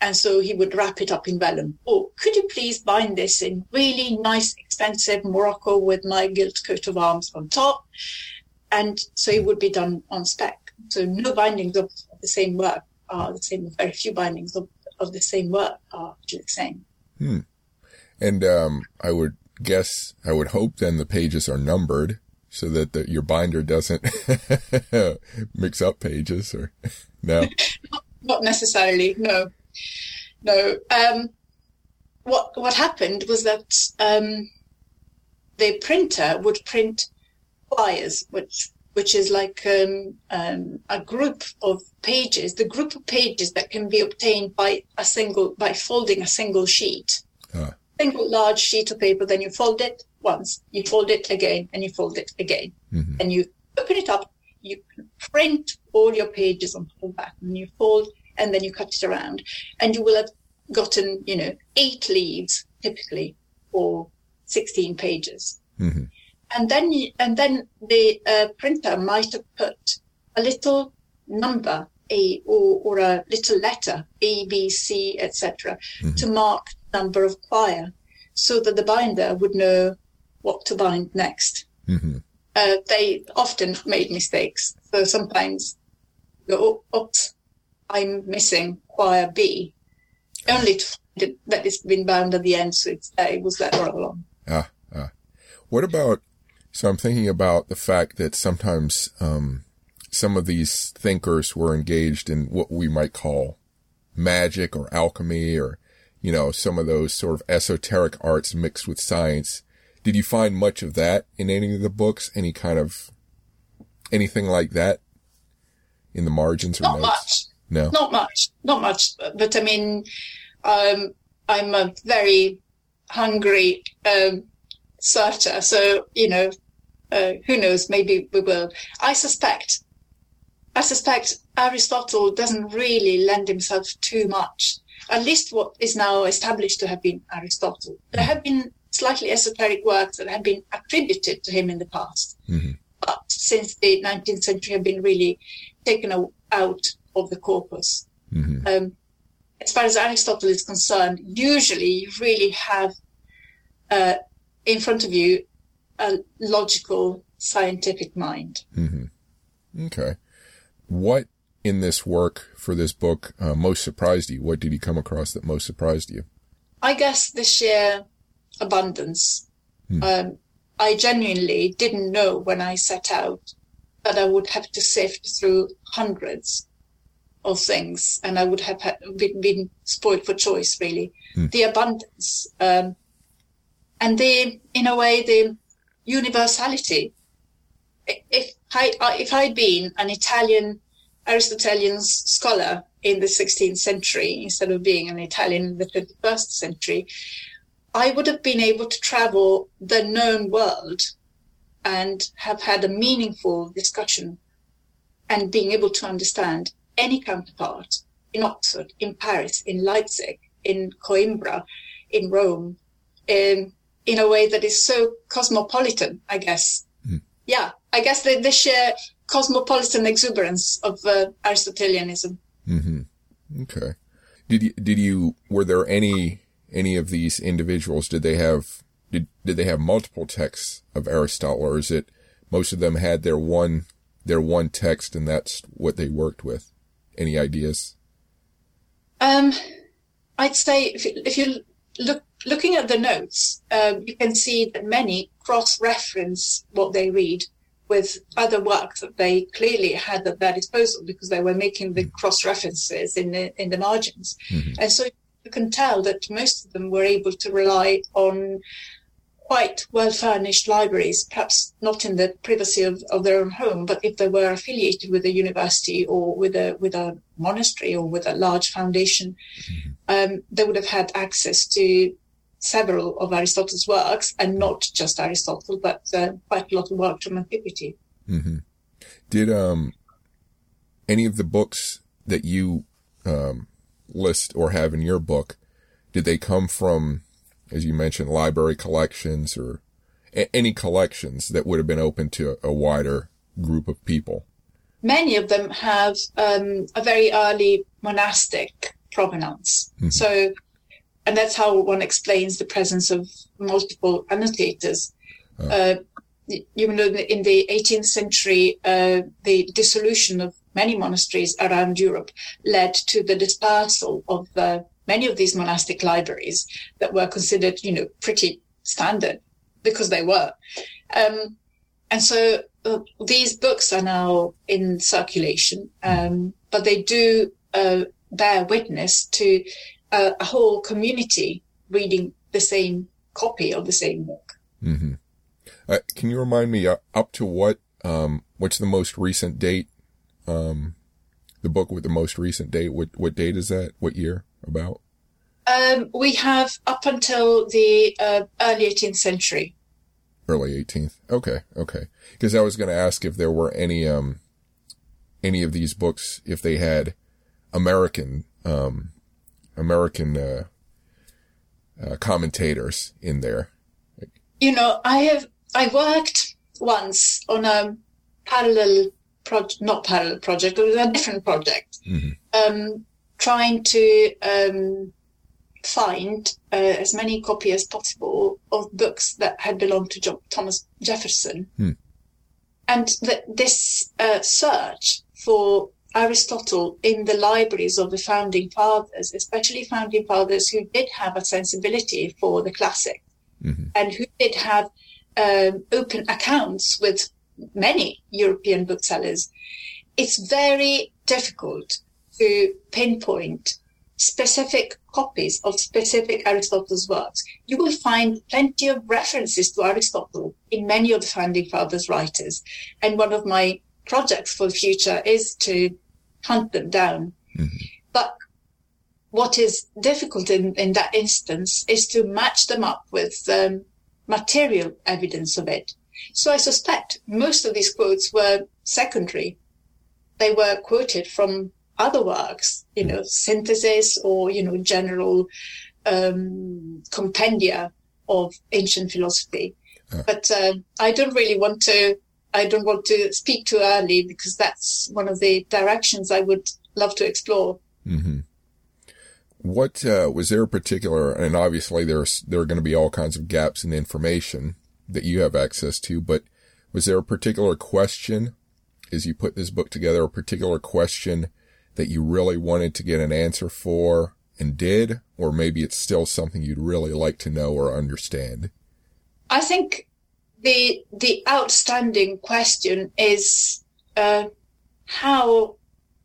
And so he would wrap it up in vellum. Or could you please bind this in really nice, expensive Morocco with my gilt coat of arms on top? And so it would be done on spec. So no bindings of the same work are the same. Very few bindings of, of the same work are actually the same. Hmm. And um, I would guess, I would hope then the pages are numbered so that the, your binder doesn't mix up pages or no. Not necessarily, no. No. Um, what what happened was that um, the printer would print flyers, which which is like um, um, a group of pages, the group of pages that can be obtained by a single by folding a single sheet, ah. single large sheet of paper. Then you fold it once, you fold it again, and you fold it again, mm-hmm. and you open it up. You print all your pages on the back, and you fold and then you cut it around. And you will have gotten, you know, eight leaves typically or 16 pages. Mm-hmm. And then, and then the uh, printer might have put a little number a or, or a little letter A, B, C, etc. Mm-hmm. to mark number of quire, so that the binder would know what to bind next. Mm-hmm. Uh, they often made mistakes, so sometimes go, oh, oops, I'm missing quire B, only to find it, that it's been bound at the end, so it's A was let roll on. Ah, ah. What about, so I'm thinking about the fact that sometimes, um, some of these thinkers were engaged in what we might call magic or alchemy or, you know, some of those sort of esoteric arts mixed with science. Did you find much of that in any of the books? Any kind of anything like that in the margins or Not notes? much. No, not much, not much. But I mean, um, I'm a very hungry um, searcher, so you know, uh, who knows? Maybe we will. I suspect. I suspect Aristotle doesn't really lend himself too much. At least what is now established to have been Aristotle. There have been slightly esoteric works that have been attributed to him in the past, mm-hmm. but since the 19th century have been really taken out of the corpus. Mm-hmm. Um, as far as Aristotle is concerned, usually you really have uh, in front of you a logical, scientific mind. Mm-hmm. Okay. What in this work for this book uh, most surprised you? What did you come across that most surprised you? I guess the sheer abundance. Mm. Um, I genuinely didn't know when I set out that I would have to sift through hundreds of things, and I would have had, been, been spoiled for choice, really. Mm. The abundance, um, and the, in a way, the universality. If I, if I'd been an Italian Aristotelian scholar in the 16th century, instead of being an Italian in the 21st century, I would have been able to travel the known world and have had a meaningful discussion and being able to understand any counterpart in Oxford, in Paris, in Leipzig, in Coimbra, in Rome, in, in a way that is so cosmopolitan, I guess. Mm. Yeah, I guess the, the sheer cosmopolitan exuberance of uh, Aristotelianism. Mm-hmm. Okay. Did you, did you, were there any, any of these individuals, did they have, did, did they have multiple texts of Aristotle or is it most of them had their one, their one text and that's what they worked with? Any ideas? Um, I'd say if you, if you look looking at the notes, um, you can see that many cross-reference what they read with other work that they clearly had at their disposal because they were making the cross references in the in the margins, mm-hmm. and so you can tell that most of them were able to rely on quite well furnished libraries, perhaps not in the privacy of, of their own home, but if they were affiliated with a university or with a with a monastery or with a large foundation, mm-hmm. um, they would have had access to several of Aristotle's works, and not just Aristotle, but uh, quite a lot of work from antiquity. Mm-hmm. Did um, any of the books that you um, list or have in your book, did they come from, as you mentioned, library collections or a- any collections that would have been open to a wider group of people? Many of them have um, a very early monastic provenance. Mm-hmm. So and that's how one explains the presence of multiple annotators. Oh. Uh, you know, in the 18th century, uh, the dissolution of many monasteries around Europe led to the dispersal of uh, many of these monastic libraries that were considered, you know, pretty standard because they were. Um, and so uh, these books are now in circulation, um, but they do uh, bear witness to a, a whole community reading the same copy of the same book. Mm-hmm. Uh, can you remind me uh, up to what um, what's the most recent date? Um, the book with the most recent date. What what date is that? What year? About? Um, we have up until the uh, early 18th century. Early 18th. Okay, okay. Because I was going to ask if there were any um any of these books if they had American um American uh, uh, commentators in there. You know, I have I worked once on a parallel project, not parallel project, it was a different project, mm-hmm. um, trying to um, find uh, as many copies as possible of books that had belonged to John, Thomas Jefferson. Hmm. And that this uh, search for Aristotle in the libraries of the founding fathers, especially founding fathers who did have a sensibility for the classic mm-hmm. and who did have um, open accounts with many European booksellers. It's very difficult to pinpoint specific copies of specific Aristotle's works. You will find plenty of references to Aristotle in many of the founding fathers' writers. And one of my projects for the future is to hunt them down. Mm-hmm. But what is difficult in, in that instance is to match them up with um, material evidence of it. So I suspect most of these quotes were secondary. They were quoted from other works, you know, synthesis or, you know, general um, compendia of ancient philosophy. Uh. But uh, I don't really want to I don't want to speak too early because that's one of the directions I would love to explore. Mm-hmm. What uh, was there a particular, and obviously there's there are going to be all kinds of gaps in the information that you have access to, but was there a particular question as you put this book together, a particular question that you really wanted to get an answer for and did, or maybe it's still something you'd really like to know or understand? I think the the outstanding question is uh, how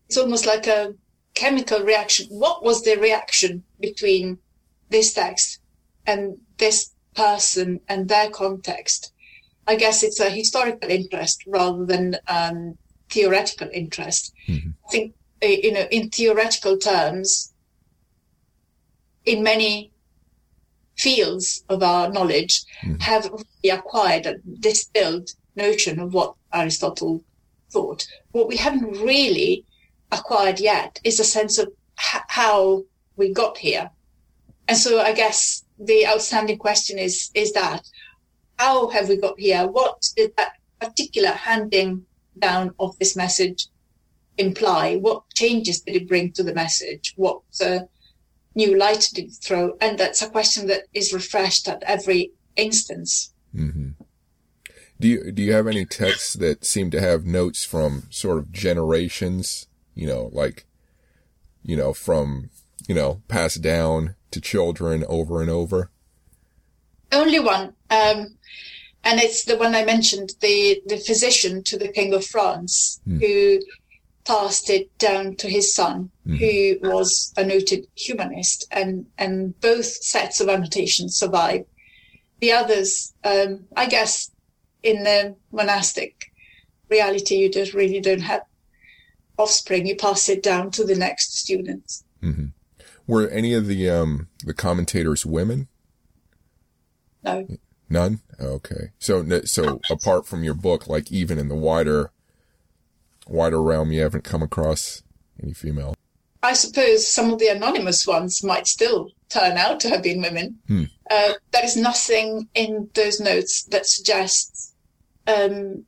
it's almost like a chemical reaction. What was the reaction between this text and this person and their context? I guess it's a historical interest rather than um, theoretical interest. Mm-hmm. I think you know in theoretical terms, in many fields of our knowledge mm. have acquired a distilled notion of what Aristotle thought. What we haven't really acquired yet is a sense of h- how we got here. And so I guess the outstanding question is, is that how have we got here? What did that particular handing down of this message imply? What changes did it bring to the message? What, uh, new light to throw? And that's a question that is refreshed at every instance. Mm-hmm. Do you, do you have any texts that seem to have notes from sort of generations, you know, like, you know, from, you know, passed down to children over and over? Only one. Um, and it's the one I mentioned, the, the physician to the King of France, mm. who passed it down to his son, mm. who was a noted humanist, and, and both sets of annotations survive. The others, um, I guess, in the monastic reality, you just really don't have offspring. You pass it down to the next students. Mm-hmm. Were any of the um, the commentators women? No. None. Okay. So so apart from your book, like even in the wider wider realm, you haven't come across any female. I suppose some of the anonymous ones might still turn out to have been women. Hmm. Uh, there is nothing in those notes that suggests um,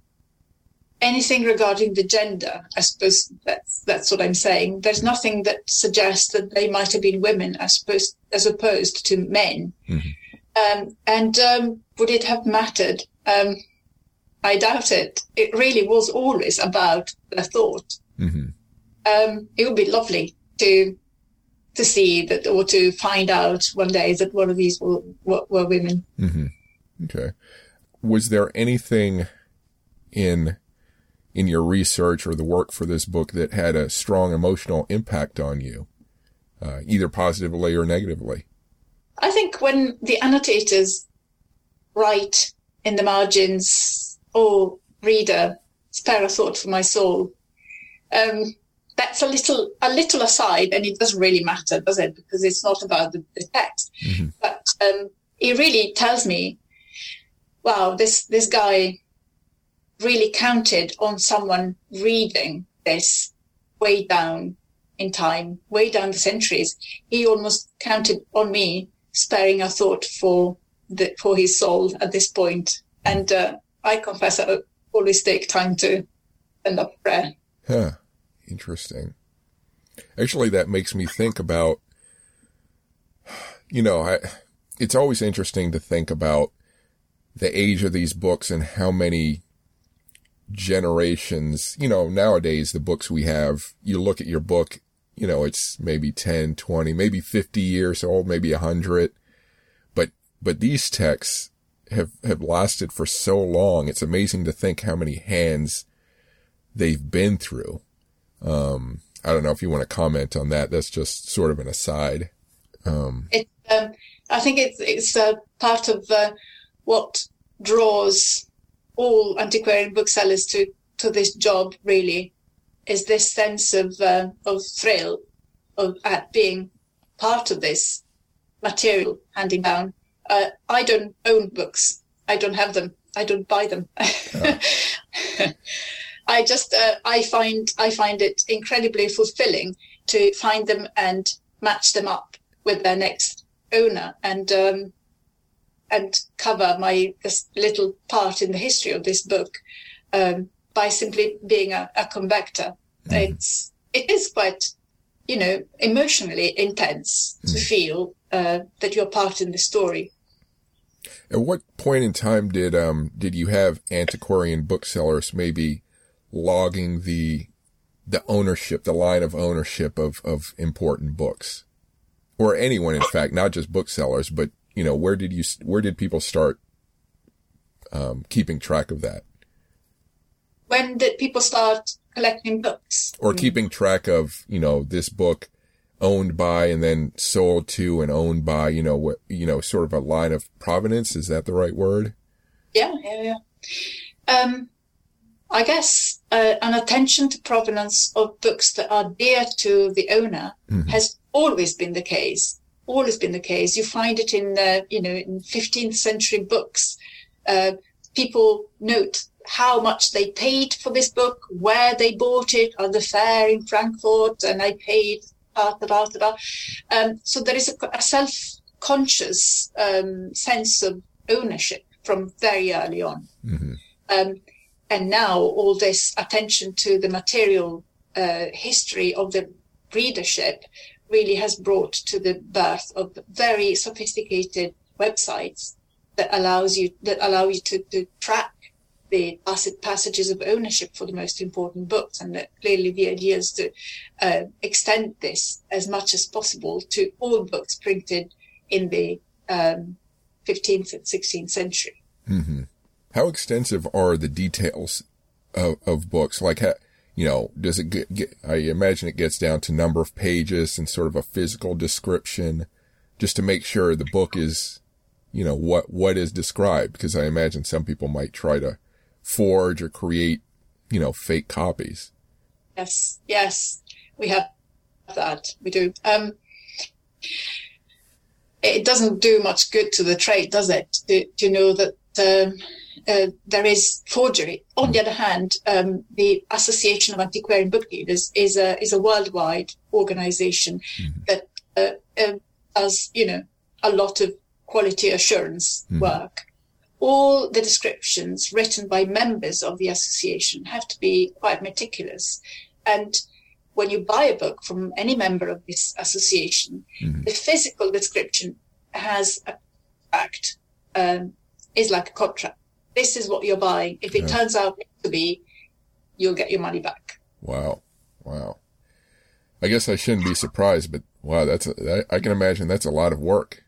anything regarding the gender. I suppose that's that's what I'm saying. There's nothing that suggests that they might have been women as opposed as opposed to men. Mm-hmm. Um, and um, would it have mattered? Um, I doubt it. It really was always about the thought. Mm-hmm. Um, it would be lovely to to see that or to find out one day that one of these were, were, were women. Mm-hmm. Okay. Was there anything in in your research or the work for this book that had a strong emotional impact on you, uh, either positively or negatively? I think when the annotators write in the margins, "Oh, reader, spare a thought for my soul," um, that's a little a little aside, and it doesn't really matter, does it? Because it's not about the, the text. Mm-hmm. But um, it really tells me, wow, this this guy really counted on someone reading this way down in time, way down the centuries. He almost counted on me sparing a thought for the, for his soul at this. And uh, I confess I always take time to end up prayer. Huh. Interesting. Actually, that makes me think about, you know, I, it's always interesting to think about the age of these books and how many generations, you know, nowadays the books we have, you look at your book, you know, it's maybe 10, 20, maybe 50 years old, maybe 100. But, but these texts have, have lasted for so long. It's amazing to think how many hands they've been through. Um, I don't know if you want to comment on that. That's just sort of an aside. Um, it, um, I think it's, it's a part of uh, what draws all antiquarian booksellers to to this job really is this sense of uh, of thrill of at being part of this material handing down. Uh, I don't own books. I don't have them. I don't buy them. Oh. I just uh, I find I find it incredibly fulfilling to find them and match them up with their next owner and um, and cover my this little part in the history of this book um, by simply being a, a convector. Mm. It's it is quite you know emotionally intense mm. to feel uh, that you're part in the story. At what point in time did um did you have antiquarian booksellers maybe logging the the ownership, the line of ownership of of important books, or anyone, in fact, not just booksellers, but you know, where did you, where did people start, um, keeping track of that? When did people start collecting books? Or keeping track of, you know, this book owned by and then sold to and owned by, you know, what, you know, sort of a line of provenance. Is that the right word? Yeah, yeah, yeah. Um, I guess uh, an attention to provenance of books that are dear to the owner mm-hmm. has always been the case always been the case. You find it in, uh, you know, in 15th century books. Uh, people note how much they paid for this book, where they bought it on the fair in Frankfurt, and I paid da, da, da, um, so there is a, a self-conscious um, sense of ownership from very early on. Mm-hmm. Um, and now all this attention to the material uh, history of the readership really has brought to the birth of very sophisticated websites that allows you that allow you to, to track the tacit passages of ownership for the most important books, and that clearly the idea is to uh, extend this as much as possible to all books printed in the um, 15th and 16th century. Mm-hmm. How extensive are the details of, of books? Like, you know, does it get, get, I imagine it gets down to number of pages and sort of a physical description just to make sure the book is, you know, what, what is described. Because I imagine some people might try to forge or create, you know, fake copies. Yes, yes, we have that. We do. Um, it doesn't do much good to the trade, does it? To, to know that um, uh, there is forgery. On the other hand, um, the Association of Antiquarian Book Dealers is a is a worldwide organization mm-hmm. that uh, uh, does you know a lot of quality assurance mm-hmm. work all the descriptions written by members of the association have to be quite meticulous. And when you buy a book from any member of this association, mm-hmm. the physical description has a fact, um, is like a contract. This is what you're buying. If it yeah. turns out to be, you'll get your money back. Wow. Wow. I guess I shouldn't be surprised, but wow, that's, a, I can imagine that's a lot of work.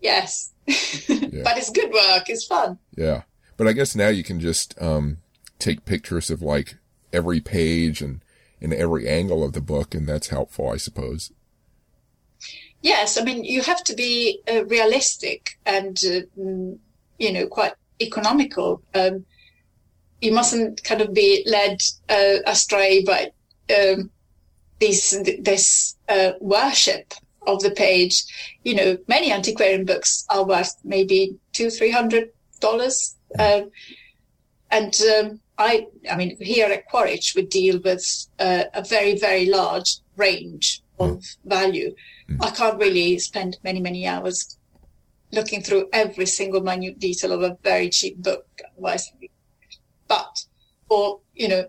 Yes. yeah. But it's good work. It's fun. Yeah. But I guess now you can just, um, take pictures of like every page and, and every angle of the book. And that's helpful, I suppose. Yes. I mean, you have to be uh, realistic and, uh, mm, you know, quite economical. Um, you mustn't kind of be led uh, astray by um, this this uh, worship of the page. You know, many antiquarian books are worth maybe two, three hundred dollars. Um, and um, I, I mean, here at Quaritch, we deal with uh, a very, very large range of mm. value. Mm. I can't really spend many, many hours looking through every single minute detail of a very cheap book. But for, you know,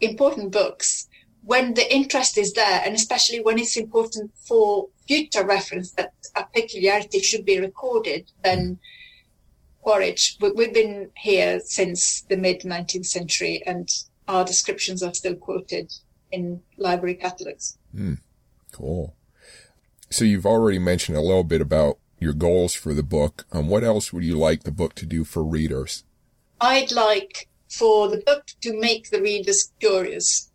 important books, when the interest is there, and especially when it's important for future reference that a peculiarity should be recorded, then Quaritch, we've been here since the mid 19th century and our descriptions are still quoted in library catalogs. Mm, cool. So you've already mentioned a little bit about your goals for the book. Um, what else would you like the book to do for readers? I'd like for the book to make the readers curious.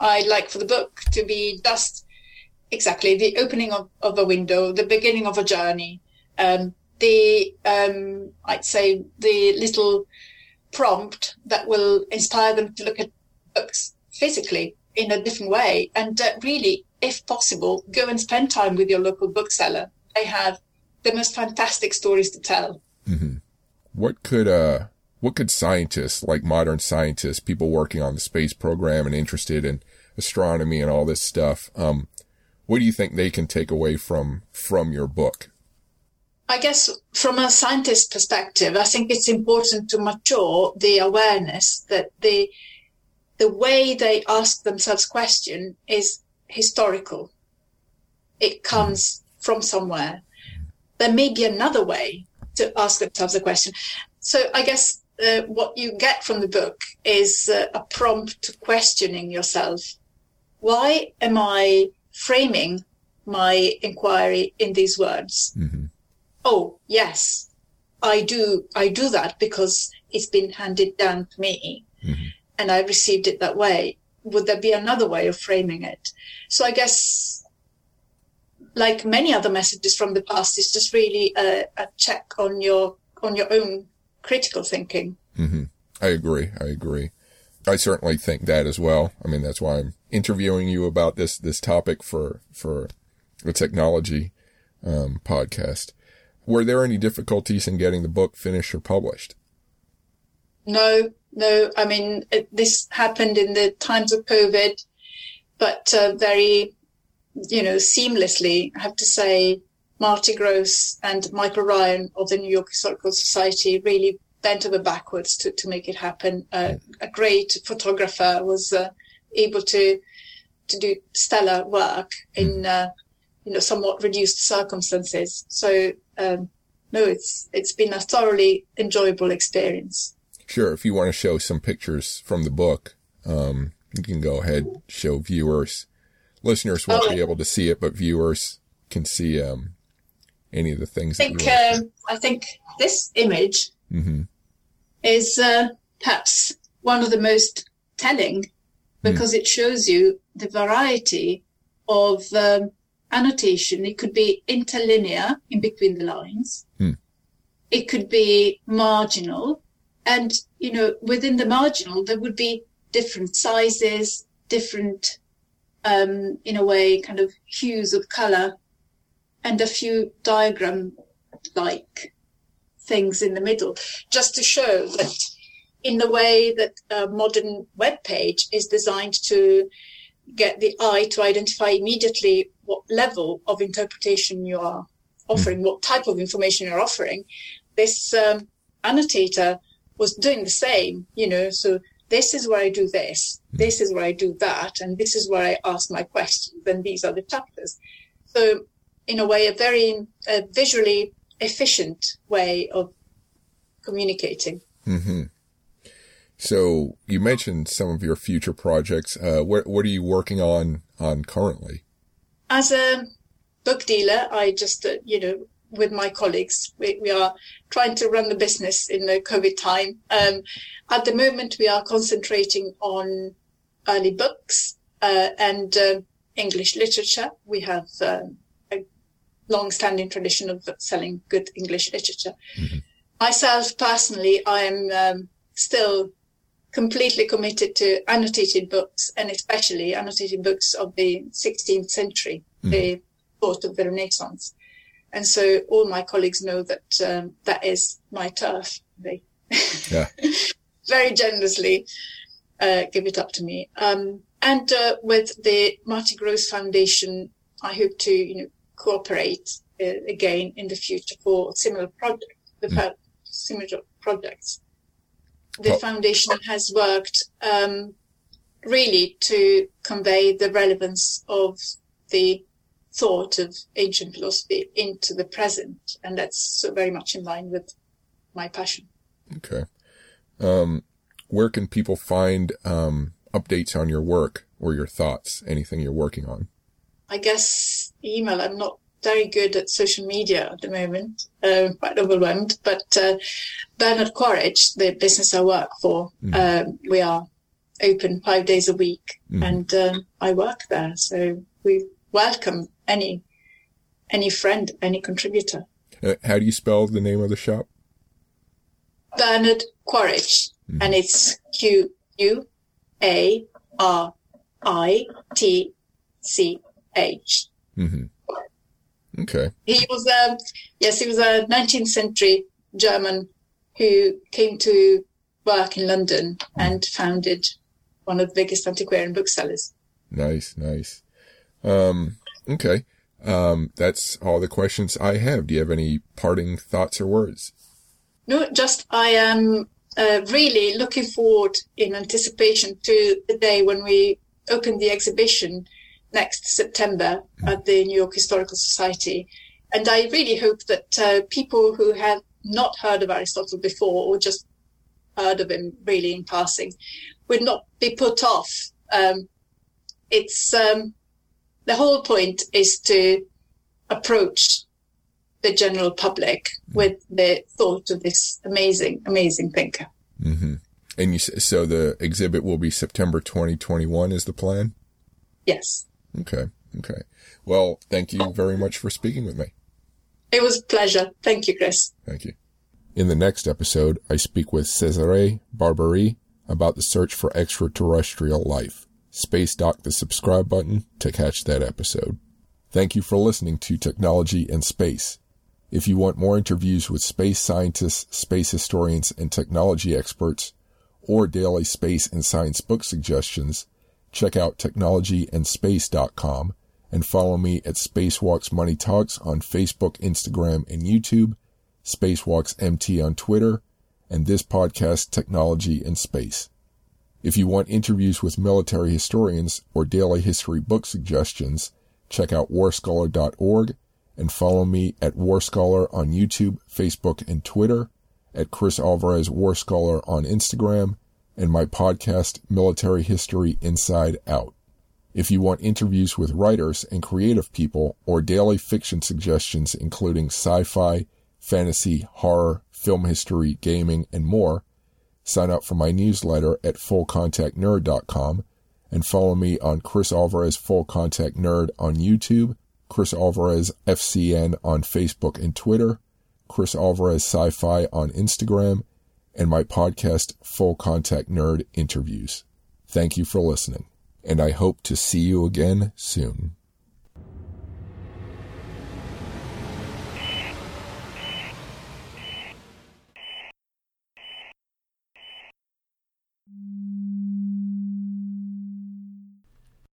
I'd like for the book to be just exactly the opening of, of a window, the beginning of a journey, um, the um, I'd say the little prompt that will inspire them to look at books physically in a different way, and uh, really, if possible, go and spend time with your local bookseller. They have the most fantastic stories to tell. Mm-hmm. What could uh what could scientists like modern scientists, people working on the space program and interested in astronomy and all this stuff, um, what do you think they can take away from from your book? I guess from a scientist perspective, I think it's important to mature the awareness that the the way they ask themselves question is historical. It comes from somewhere. There may be another way to ask themselves a question. So I guess uh, what you get from the book is uh, a prompt to questioning yourself. Why am I framing my inquiry in these words. Mm-hmm. Oh, yes, I do. I do that because it's been handed down to me mm-hmm. and I received it that way. Would there be another way of framing it? So I guess, like many other messages from the past, it's just really a, a check on your on your own critical thinking. Mm-hmm. I agree. I agree. I certainly think that as well. I mean, that's why I'm interviewing you about this, this topic for, for a technology, um, podcast. Were there any difficulties in getting the book finished or published? No, no. I mean, it, this happened in the times of COVID, but uh, very, you know, seamlessly. I have to say, Marty Gross and Michael Ryan of the New York Historical Society really bent over backwards to, to make it happen. Uh, a great photographer was uh, able to to do stellar work in hmm. uh, you know somewhat reduced circumstances. So um, no, it's it's been a thoroughly enjoyable experience. Sure. If you want to show some pictures from the book, um, you can go ahead, show viewers. Listeners won't Oh. be able to see it, but viewers can see, um, any of the things I think um, I think this image hmm is uh, perhaps one of the most telling because it shows you the variety of um, annotation. It could be interlinear in between the lines. Hmm. It could be marginal. And, you know, within the marginal, there would be different sizes, different, um, in a way, kind of hues of color, and a few diagram like things in the middle, just to show that in the way that a modern web page is designed to get the eye to identify immediately what level of interpretation you are offering, what type of information you're offering, this um, annotator was doing the same, you know, so this is where I do this, this is where I do that, and this is where I ask my questions, and these are the chapters. So, in a way, a very uh, visually efficient way of communicating. hmm So you mentioned some of your future projects. Uh, what, what are you working on, on currently? As a book dealer, I just, uh, you know, with my colleagues, we, we are trying to run the business in the COVID time. Um, at the moment, we are concentrating on early books uh, and uh, English literature. We have um, a long-standing tradition of selling good English literature. Myself personally, I am um, still completely committed to annotated books and especially annotated books of the 16th century, the thought of the Renaissance. And so all my colleagues know that um, that is my turf. They Yeah. very generously uh, give it up to me. Um, and uh, with the Marty Gross Foundation, I hope to you know cooperate uh, again in the future for similar projects. Pro- similar projects. The Oh. foundation has worked um, really to convey the relevance of the thought of ancient philosophy into the present, and that's so very much in line with my passion. Okay. Um, where can people find, um, updates on your work or your thoughts, anything you're working on? I guess email. I'm not very good at social media at the moment. Uh, quite overwhelmed. But uh, Bernard Quaritch, the business I work for, um, we are open five days a week, and um, I work there. So we welcome any any friend, any contributor. Uh, how do you spell the name of the shop? Bernard Quaritch, and it's Q U A R I T C H. hmm Okay. He was a yes, he was a 19th century German who came to work in London and founded one of the biggest antiquarian booksellers. Nice, nice. Um, okay. Um, that's all the questions I have. Do you have any parting thoughts or words? No, just I am uh, really looking forward in anticipation to the day when we open the exhibition next September at the New York Historical Society. And I really hope that uh, people who have not heard of Aristotle before or just heard of him really in passing would not be put off. Um, it's um, the whole point is to approach the general public with the thought of this amazing, amazing thinker. hmm And you, so the exhibit will be September 2021 is the plan? Yes. Okay. Okay. Well, thank you very much for speaking with me. It was a pleasure. Thank you, Chris. Thank you. In the next episode, I speak with Cesare Barberi about the search for extraterrestrial life. Space dock the subscribe button to catch that episode. Thank you for listening to Technology and Space. If you want more interviews with space scientists, space historians, and technology experts, or daily space and science book suggestions, check out technologyandspace.com and follow me at Spacewalks Money Talks on Facebook, Instagram, and YouTube, Spacewalks MT on Twitter, and this podcast, Technology and Space. If you want interviews with military historians or daily history book suggestions, check out warscholar.org and follow me at Warscholar on YouTube, Facebook, and Twitter, at Chris Alvarez Warscholar on Instagram, and my podcast, Military History Inside Out. If you want interviews with writers and creative people or daily fiction suggestions including sci-fi, fantasy, horror, film history, gaming, and more, sign up for my newsletter at fullcontactnerd.com and follow me on Chris Alvarez Full Contact Nerd on YouTube, Chris Alvarez FCN on Facebook and Twitter, Chris Alvarez Sci-Fi on Instagram, and my podcast Full Contact Nerd Interviews. Thank you for listening, and I hope to see you again soon.